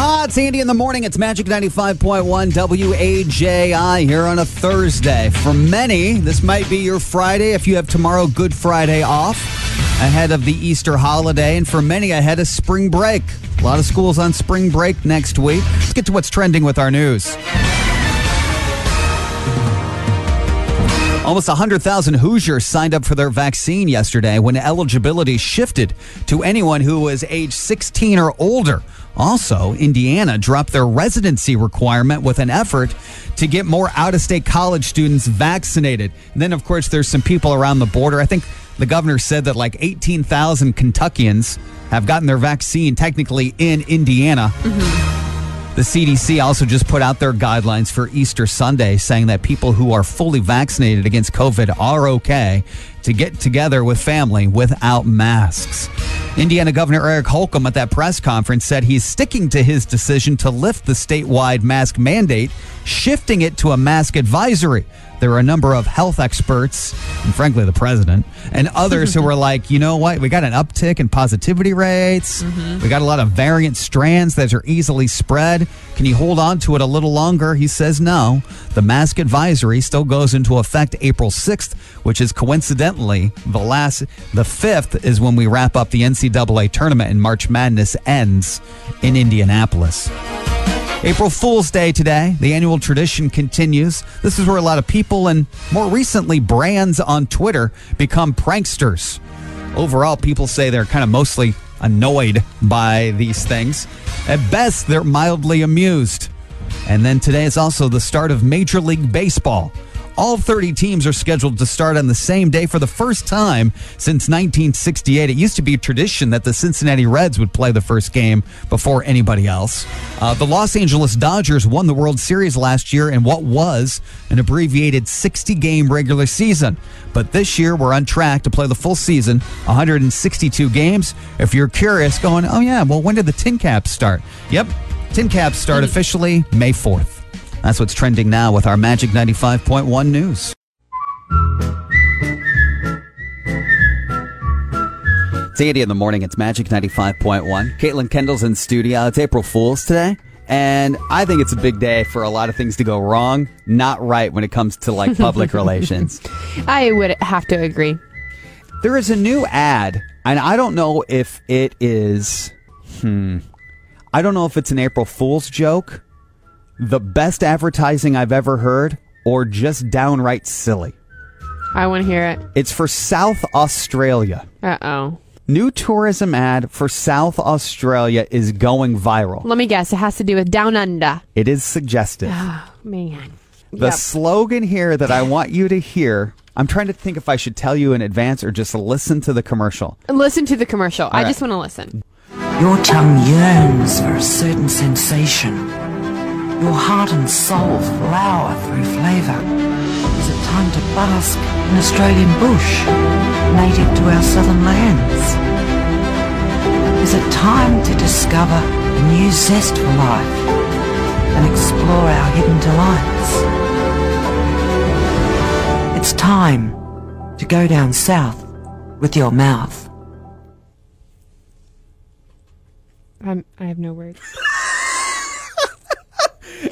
Ah, it's Andy in the morning. It's Magic 95.1 WAJI here on a Thursday. For many, this might be your Friday if you have tomorrow Good Friday off ahead of the Easter holiday, and for many ahead of spring break. A lot of schools on spring break next week. Let's get to what's trending with our news. Almost 100,000 Hoosiers signed up for their vaccine yesterday when eligibility shifted to anyone who was age 16 or older. Also, Indiana dropped their residency requirement with an effort to get more out of state college students vaccinated. And then, of course, there's some people around the border. I think the governor said that like 18,000 Kentuckians have gotten their vaccine technically in Indiana. Mm-hmm. The CDC also just put out their guidelines for Easter Sunday, saying that people who are fully vaccinated against COVID are okay to get together with family without masks. Indiana Governor Eric Holcomb at that press conference said he's sticking to his decision to lift the statewide mask mandate, shifting it to a mask advisory. There are a number of health experts, and frankly, the president, and others who were like, you know what? We got an uptick in positivity rates. Mm-hmm. We got a lot of variant strands that are easily spread. Can you hold on to it a little longer? He says no. The mask advisory still goes into effect April 6th, which is coincidentally the last, the 5th is when we wrap up the NCAA tournament and March Madness ends in Indianapolis. April Fool's Day today. The annual tradition continues. This is where a lot of people and more recently brands on Twitter become pranksters. Overall, people say they're kind of mostly annoyed by these things. At best, they're mildly amused. And then today is also the start of Major League Baseball. All 30 teams are scheduled to start on the same day for the first time since 1968. It used to be a tradition that the Cincinnati Reds would play the first game before anybody else. Uh, the Los Angeles Dodgers won the World Series last year in what was an abbreviated 60 game regular season. But this year, we're on track to play the full season, 162 games. If you're curious, going, oh, yeah, well, when did the TinCaps start? Yep, TinCaps start officially May 4th. That's what's trending now with our Magic 95.1 news. It's Andy in the morning. It's Magic 95.1. Caitlin Kendall's in studio. It's April Fool's today. And I think it's a big day for a lot of things to go wrong, not right when it comes to like public relations. I would have to agree. There is a new ad, and I don't know if it is, hmm, I don't know if it's an April Fool's joke, the best advertising I've ever heard, or just downright silly. I want to hear it. It's for South Australia. Uh oh. New tourism ad for South Australia is going viral. Let me guess. It has to do with Down Under. It is suggestive. Oh, man. The Yep. slogan here that I want you to hear, I'm trying to think if I should tell you in advance or just listen to the commercial. Listen to the commercial. I right. just want to listen. Your tongue yearns for a certain sensation. Your heart and soul flower through flavour. Is it time to bask in Australian bush, native to our southern lands? Is it time to discover a new zest for life and explore our hidden delights? It's time to go down south with your mouth. I'm, I have no words.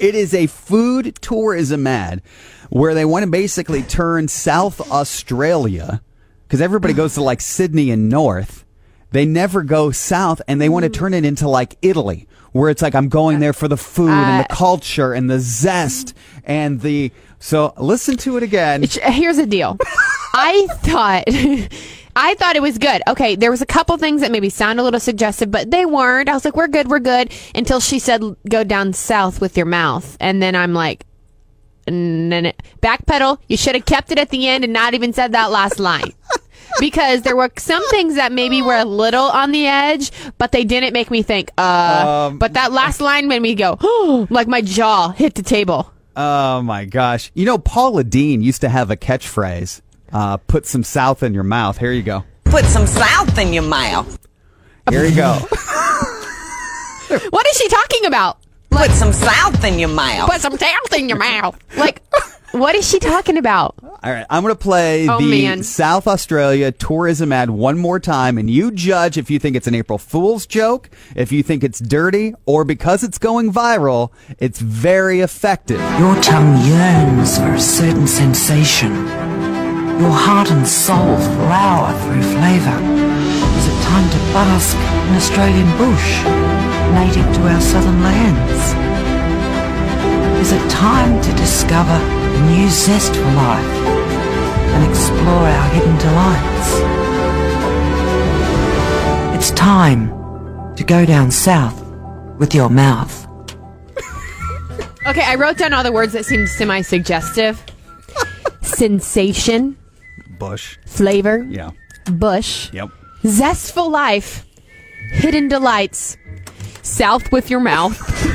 It is a food tourism ad where they want to basically turn South Australia, because everybody goes to like Sydney and North. They never go south and they want to mm. turn it into like Italy, where it's like I'm going there for the food and the uh, culture and the zest and the. So listen to it again. Here's the deal. I thought. I thought it was good. Okay, there was a couple things that maybe sound a little suggestive, but they weren't. I was like, "We're good, we're good." Until she said, "Go down south with your mouth," and then I'm like, backpedal. You should have kept it at the end and not even said that last line. because there were some things that maybe were a little on the edge, but they didn't make me think, uh, but that last line made me go, like my jaw hit the table. Oh my gosh. You know, Paula Deen used to have a catchphrase uh, put some south in your mouth. Here you go. Put some south in your mouth. Here you go. What is she talking about? Put some south in your mouth. Put some south in your mouth. Like, What is she talking about? All right, I'm going to play Oh, the man. South Australia tourism ad one more time, and you judge if you think it's an April Fool's joke, if you think it's dirty, or because it's going viral, it's very effective. Your tongue yearns for a certain sensation. Your heart and soul flower through flavour. Is it time to bask in Australian bush, native to our southern lands? Is it time to discover a new zest for life and explore our hidden delights? It's time to go down south with your mouth. Okay, I wrote down all the words that seemed semi suggestive sensation, Bush. flavor, Yeah. bush, Yep. zestful life, hidden delights, south with your mouth.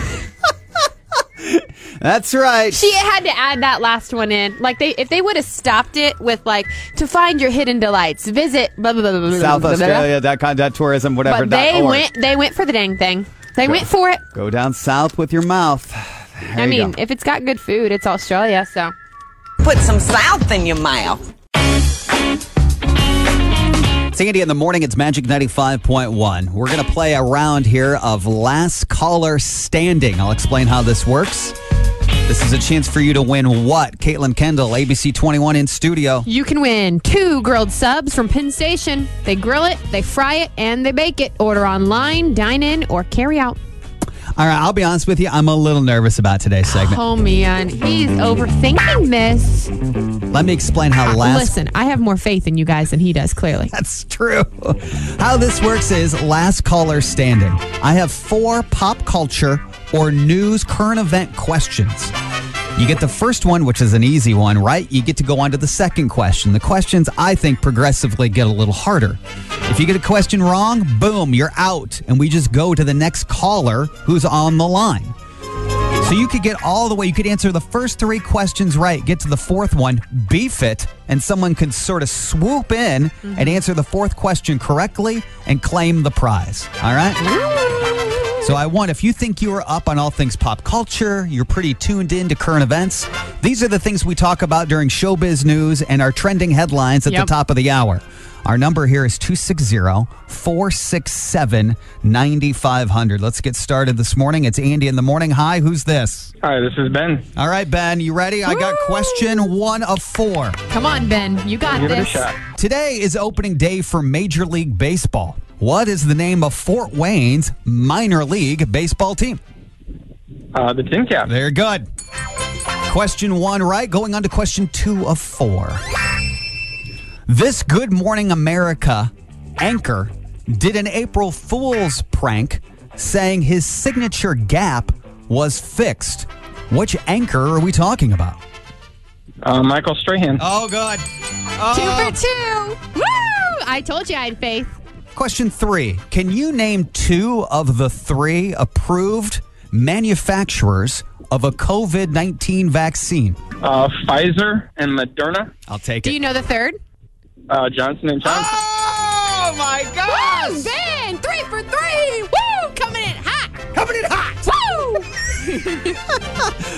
That's right. She had to add that last one in. Like they, if they would have stopped it with like to find your hidden delights, visit blah, blah, blah, blah, blah, South blah, blah, blah. Australia, dot com, dot tourism, whatever. But dot they went, they went for the dang thing. They went for it. Go down south with your mouth. There I you mean, go. if it's got good food, it's Australia. So Put some south in your mouth. It's Andy in the morning. It's Magic 95.1. We're going to play a round here of last caller standing. I'll explain how this works. This is a chance for you to win what? Caitlin Kendall, ABC 21 in studio. you can win two grilled subs from Penn Station. They grill it, they fry it, and they bake it. Order online, dine in, or carry out. All right, I'll be honest with you. I'm a little nervous about today's segment. Oh man, he's overthinking this. Let me explain how ah, last Listen, I have more faith in you guys than he does. Clearly, That's true. How this works is last caller standing. I have four pop culture or news current event questions. You get the first one, which is an easy one, right? You get to go on to the second question. The questions, I think, progressively get a little harder. If you get a question wrong, boom, you're out. And we just go to the next caller who's on the line. So you could get all the way, you could answer the first three questions right, get to the fourth one, beef it, and someone could sort of swoop in and mm-hmm. answer the fourth question correctly and claim the prize. All right? So I want, if you think you are up on all things pop culture, you're pretty tuned in to current events, these are the things we talk about during showbiz news and our trending headlines at Yep. the top of the hour. Our number here is 260 467 9500. Let's get started this morning. It's Andy in the morning. Hi, who's this? Hi, this is Ben. All right, Ben, you ready? I got question one of four. come on, Ben, you got Give it a this. shot. Today is opening day for Major League Baseball. What is the name of Fort Wayne's minor league baseball team? Uh, the TinCap. They're good. Question one, right? Going on to question two of four. This Good Morning America anchor did an April Fool's prank saying his signature gap was fixed. Which anchor are we talking about? Uh, Michael Strahan. Oh, good. Two for two. Woo! I told you I had faith. Question three Can you name two of the three approved manufacturers of a COVID 19 vaccine? Uh, Pfizer and Moderna. I'll take it. Do you know the third? Uh, Johnson and Johnson. Oh my Woo, Ben, three for three. Woo, coming in hot. Coming in hot! Woo!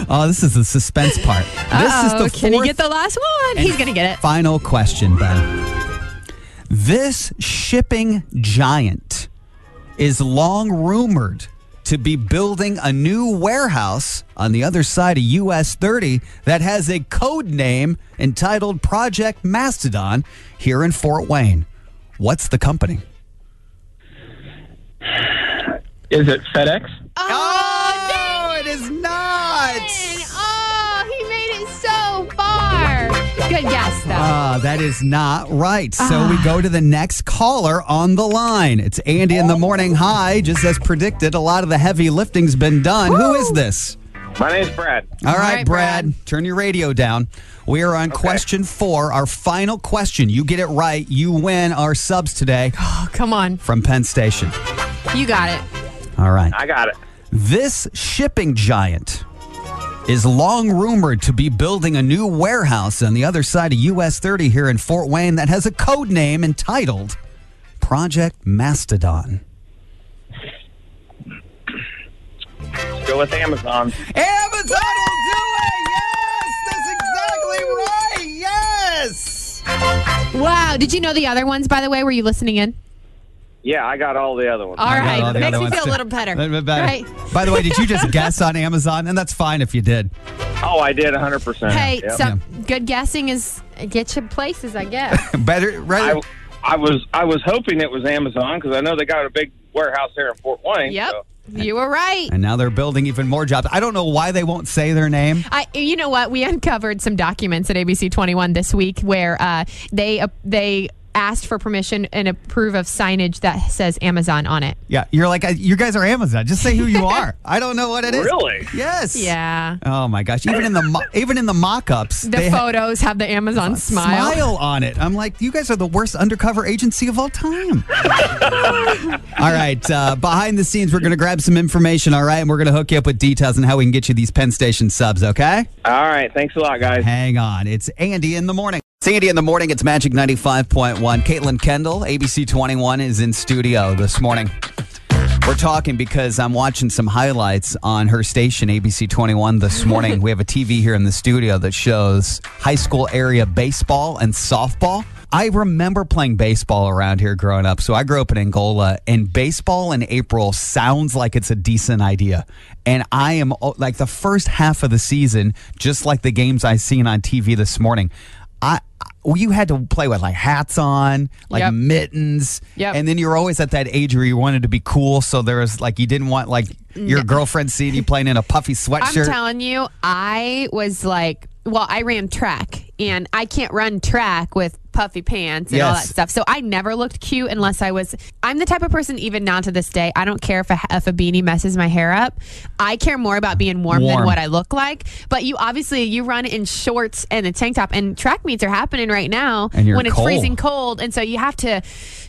Oh, this is the suspense part. This is Uh-oh, the can he fourth get the last one? He's gonna get it. final question, Ben. This shipping giant is long rumored to be building a new warehouse on the other side of US 30 that has a code name entitled Project Mastodon here in Fort Wayne. What's the company? Is it FedEx? Oh, dang it is not. Good guess, though. Ah, that is not right. So we go to the next caller on the line. It's Andy in the morning. Hi, just as predicted, a lot of the heavy lifting's been done. Who is this? My name's Brad. All right, right, Brad, Brad. turn your radio down. We are on question four, our final question. You get it right, you win our subs today oh, come on. from Penn Station. You got it. All right. I got it. This shipping giant is long rumored to be building a new warehouse on the other side of US 30 here in Fort Wayne that has a code name entitled Project Mastodon. Go with Amazon. Amazon will do it! Yes! That's exactly right! Yes! Wow. Did you know the other ones, by the way? Were you listening in? Yeah, I got all the other ones. All I right. all Makes other me ones, feel a too. little better. A little bit better. Right. By the way, did you just guess on Amazon? And that's fine if you did. Oh, I did 100%. Hey, Yep. some good guessing is get you places, I guess. Better, right? I, I was I was hoping it was Amazon because I know they got a big warehouse here in Fort Wayne. yep. so- You were right. and now they're building even more jobs. I don't know why they won't say their name. I, you know what? We uncovered some documents at ABC 21 this week where uh, they uh, they asked for permission and approve of signage that says Amazon on it. Yeah, you're like, you guys are Amazon. Just say who you are. I don't know what it is. Really? Yes. Yeah. Oh my gosh! Even in the mo- even in the mock-ups, The they ha- photos have the Amazon smile. smile on it. I'm like, you guys are the worst undercover agency of all time. all right, uh, behind the scenes, we're going to grab some information. All right, and we're going to hook you up with details on how we can get you these Penn Station subs. Okay? All right. Thanks a lot, guys. Hang on. It's Andy in the morning. Andy in the morning. It's Magic 95.1. Caitlin Kendall, ABC 21, is in studio this morning. We're talking because I'm watching some highlights on her station, ABC 21, this morning. we have a TV here in the studio that shows high school area baseball and softball. I remember playing baseball around here growing up. So I grew up in Angola, and baseball in April sounds like it's a decent idea. And I am oh, like the first half of the season, just like the games I seen on TV this morning. I, you had to play with like hats on, like Yep. mittens, Yep. and then you were always at that age where you wanted to be cool. So there was like you didn't want like your girlfriend seeing you playing in a puffy sweatshirt. I'm telling you, I was like, well, I ran track, and I can't run track with puffy pants and all that stuff. So I never looked cute unless I was. I'm the type of person, even now to this day, I don't care if a, if a beanie messes my hair up. I care more about being warm, than what I look like. But you obviously you run in shorts and a tank top, and track meets are happening right now And you're when it's freezing cold, and so you have to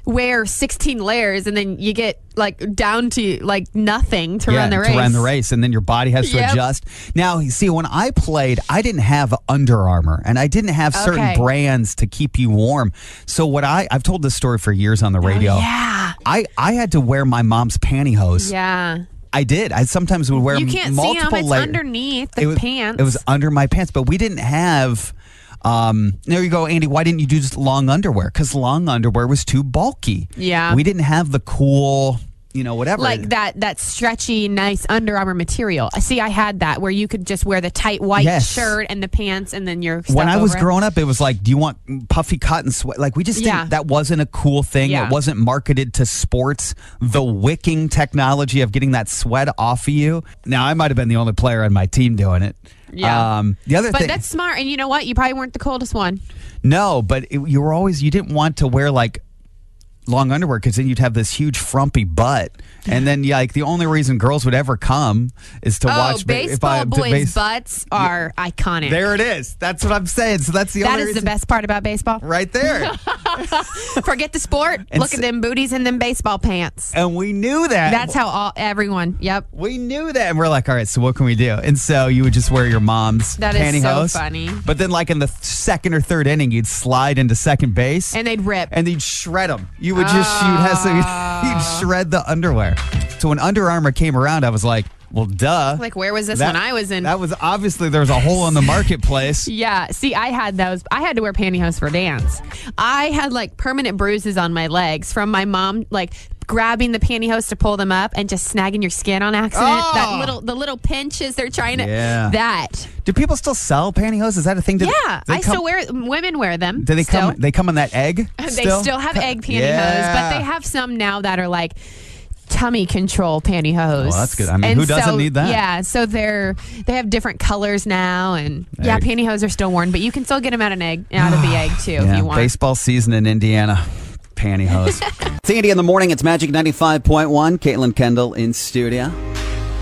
wear 16 layers, and then you get like down to like nothing to yeah, run the race. to run the race, and then your body has to Yep. adjust. Now, see, when I played, I didn't have Under Armour, and I didn't have certain Okay. brands to keep you warm. So what I I've told this story for years on the oh, radio. Oh, yeah. I I had to wear my mom's pantyhose. Yeah. I did. I sometimes would wear You can't see multiple them. It's layers. underneath the it was, pants. It was under my pants, but we didn't have. Um, there you go, Andy. Why didn't you do just long underwear? Because long underwear was too bulky. Yeah. we didn't have the cool, you know, whatever. like that that stretchy, nice Under Armour material. See, I had that where you could just wear the tight white Yes. shirt and the pants, and then your. when I was it. growing up, it was like, do you want puffy cotton sweat? Like we just Yeah. didn't. That wasn't a cool thing. Yeah. It wasn't marketed to sports. The wicking technology of getting that sweat off of you. Now I might have been the only player on my team doing it. Yeah. Um, the other But thing, that's smart, and you know what? You probably weren't the coldest one. No, but it, you were always you didn't want to wear like long underwear because then you'd have this huge frumpy butt, and then yeah, like the only reason girls would ever come is to Oh, watch baseball I- boys' base- butts are iconic. There it is. That's what I'm saying. So that's the that is the best part about baseball. right there. Forget the sport. And Look s- at them booties and them baseball pants. and we knew that. That's how all everyone. Yep. we knew that, and we're like, all right, so what can we do? And so you would just wear your mom's That is so funny. But then, like in the second or third inning, you'd slide into second base, And they'd rip. and they'd shred them. You would just you'd have some, you'd shred the underwear. So when Under Armour came around, I was like, well, duh. like where was this That- when I was in? That was obviously there was a hole in the marketplace. Yeah, see, I had those. I had to wear pantyhose for dance. I had like permanent bruises on my legs from my mom, like grabbing the pantyhose to pull them up and just snagging your skin on accident. Oh. That little, the little pinches they're trying to. Yeah. That. Do people still sell pantyhose? Is that a thing? Do Yeah, they I come- still wear. Women wear them. Do they still. come? They come in that egg. They still have egg pantyhose, Yeah. but they have some now that are like tummy control pantyhose. Well, that's good. I mean, who doesn't need that? Yeah, so they're they have different colors now, and yeah, pantyhose are still worn, but you can still get them out of an egg, out of the egg too, if Yeah, you want. baseball season in Indiana. Pantyhose. it's Andy in the morning. It's Magic 95.1. Caitlin Kendall in studio.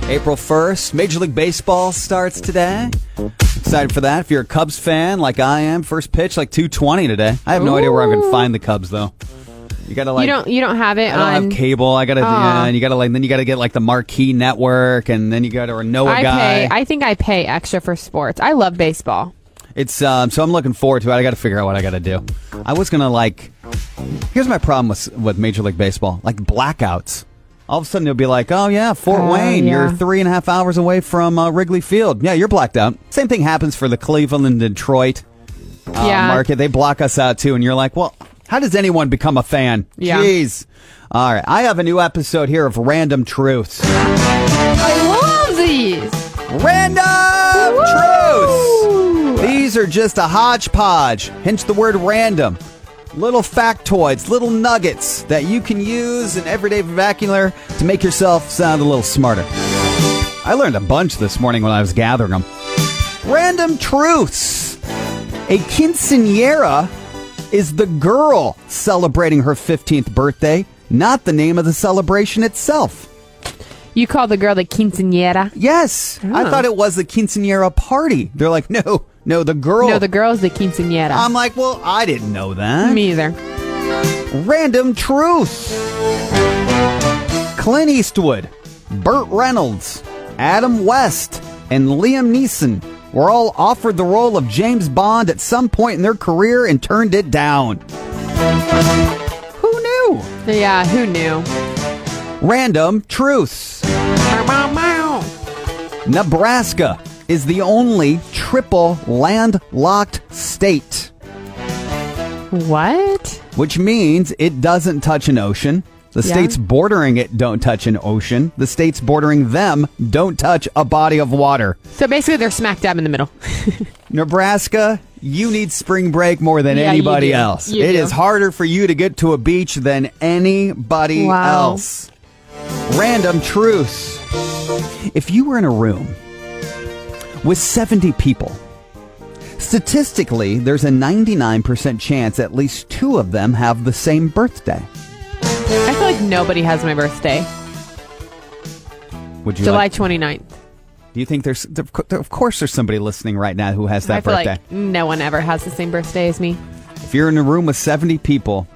April 1st, Major League Baseball starts today. Excited for that. If you're a Cubs fan like I am, first pitch like 220 today. I have no idea where I'm going to find the Cubs though. You got to like you don't you don't have it I don't on. have cable. I gotta, yeah, ah. and you gotta like, then you gotta get like the marquee network, and then you gotta or know a I guy. pay. I think I pay extra for sports. I love baseball. It's um, so I'm looking forward to it. I got to figure out what I got to do. I was gonna like. Here's my problem with with Major League Baseball, like blackouts. All of a sudden, you'll be like, "Oh yeah, Fort Oh, Wayne. yeah. You're three and a half hours away from uh, Wrigley Field. Yeah, you're blacked out." Same thing happens for the Cleveland and Detroit. uh, Yeah. market. They block us out too, and you're like, well, how does anyone become a fan? Yeah. Jeez. All right, I have a new episode here of Random Truths. I love these. Random Truths. These are just a hodgepodge, hence the word random. Little factoids, little nuggets that you can use in everyday vernacular to make yourself sound a little smarter. I learned a bunch this morning when I was gathering them. Random truths. A quinceanera is the girl celebrating her 15th birthday, not the name of the celebration itself. You call the girl the quinceañera? Yes, I Oh. thought it was the quinceanera party. They're like, no, no, the girl. No, the girl's the quinceañera. I'm like, well, I didn't know that. Me either. Random truth. Clint Eastwood, Burt Reynolds, Adam West, and Liam Neeson were all offered the role of James Bond at some point in their career and turned it down. Who knew? Yeah, who knew? Random truths. Nebraska is the only triple landlocked state, What? which means it doesn't touch an ocean. The Yeah. states bordering it don't touch an ocean. The states bordering them don't touch a body of water. So basically, they're smack dab in the middle. Nebraska, you need spring break more than Yeah, anybody else. You It do. is harder for you to get to a beach than anybody Wow. else. Random truths. If you were in a room with 70 people, statistically, there's a 99% chance at least two of them have the same birthday. I feel like nobody has my birthday. Would you July like, 29th. Do you think there's of course there's somebody listening right now who has that I feel birthday? like no one ever has the same birthday as me. if you're in a room with 70 people,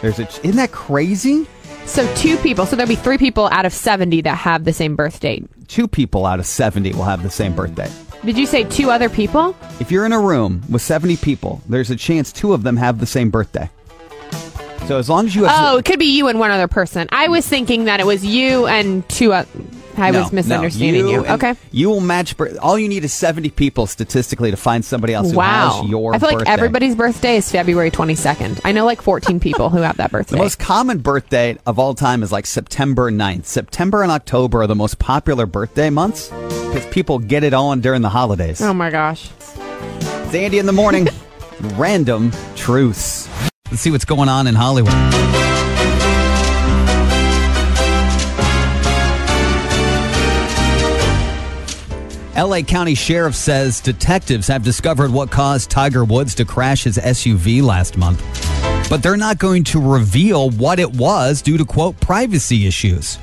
there's a isn't that crazy? So two people. So there'll be three people out of 70 that have the same birth date. two people out of 70 will have the same birthday. Did you say two other people? If you're in a room with 70 people, there's a chance two of them have the same birthday. So as long as you have Oh, it could be you and one other person. I was thinking that it was you and two. Uh, I No, was misunderstanding no, you. and Okay. You will match all you need is 70 people statistically to find somebody else who Wow. has your I feel like birthday. everybody's birthday is February 22nd. I know like 14 people who have that birthday. The most common birthday of all time is like September 9th. September and October are the most popular birthday months because people get it on during the holidays. oh my gosh. It's Andy in the morning. Random truths. Let's see what's going on in Hollywood. LA County Sheriff says detectives have discovered what caused Tiger Woods to crash his SUV last month. But they're not going to reveal what it was due to, quote, privacy issues.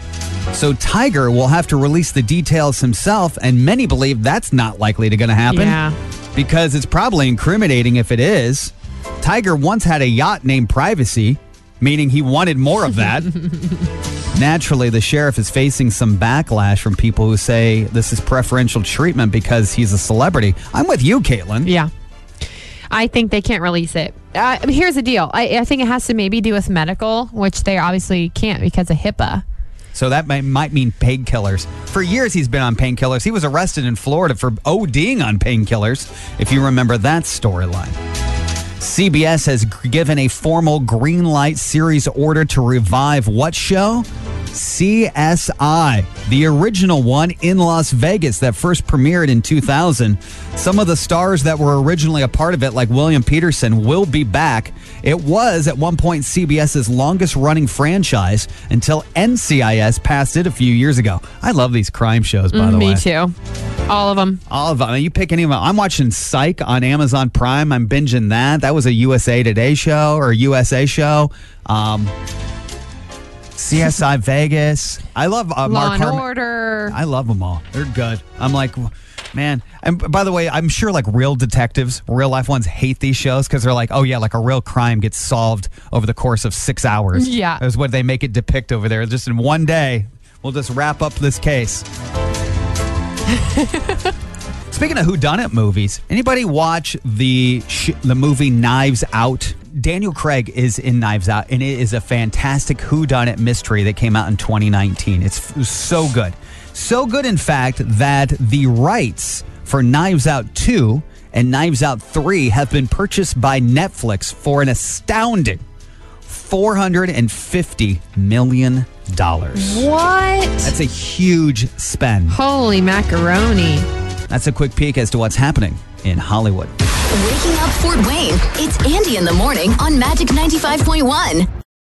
So Tiger will have to release the details himself, and many believe that's not likely to going to happen Yeah. because it's probably incriminating if it is. Tiger once had a yacht named Privacy, meaning he wanted more of that. Naturally, the sheriff is facing some backlash from people who say this is preferential treatment because he's a celebrity. I'm with you, Caitlin. Yeah. I think they can't release it. Uh, here's the deal. I, I think it has to maybe do with medical, which they obviously can't because of HIPAA. So that might, might mean painkillers. For years, he's been on painkillers. He was arrested in Florida for ODing on painkillers, if you remember that storyline. CBS has given a formal green light series order to revive what show? CSI, the original one in Las Vegas that first premiered in 2000. Some of the stars that were originally a part of it, like William Petersen, will be back. It was at one point CBS's longest running franchise until NCIS passed it a few years ago. I love these crime shows, by the way. Me too. All of them. All of them. You pick any of them. I'm watching Psych on Amazon Prime. I'm binging that. That was a USA Today show or USA show. Um, CSI Vegas. I love uh, Law Mark and Harmon. Order. I love them all. They're good. I'm like, man. And by the way, I'm sure like real detectives, real life ones hate these shows because they're like, oh yeah, like a real crime gets solved over the course of six hours. Yeah. Is what they make it depict over there. Just in one day, we'll just wrap up this case. Speaking of whodunit movies, anybody watch the sh- the movie Knives Out? Daniel Craig is in Knives Out, and it is a fantastic whodunit mystery that came out in 2019. It's so good, so good, in fact, that the rights for Knives Out 2 and Knives Out 3 have been purchased by Netflix for an astounding $450 million. What? That's a huge spend. Holy macaroni. That's a quick peek as to what's happening in Hollywood. Waking up Fort Wayne. It's Andy in the morning on Magic 95.1.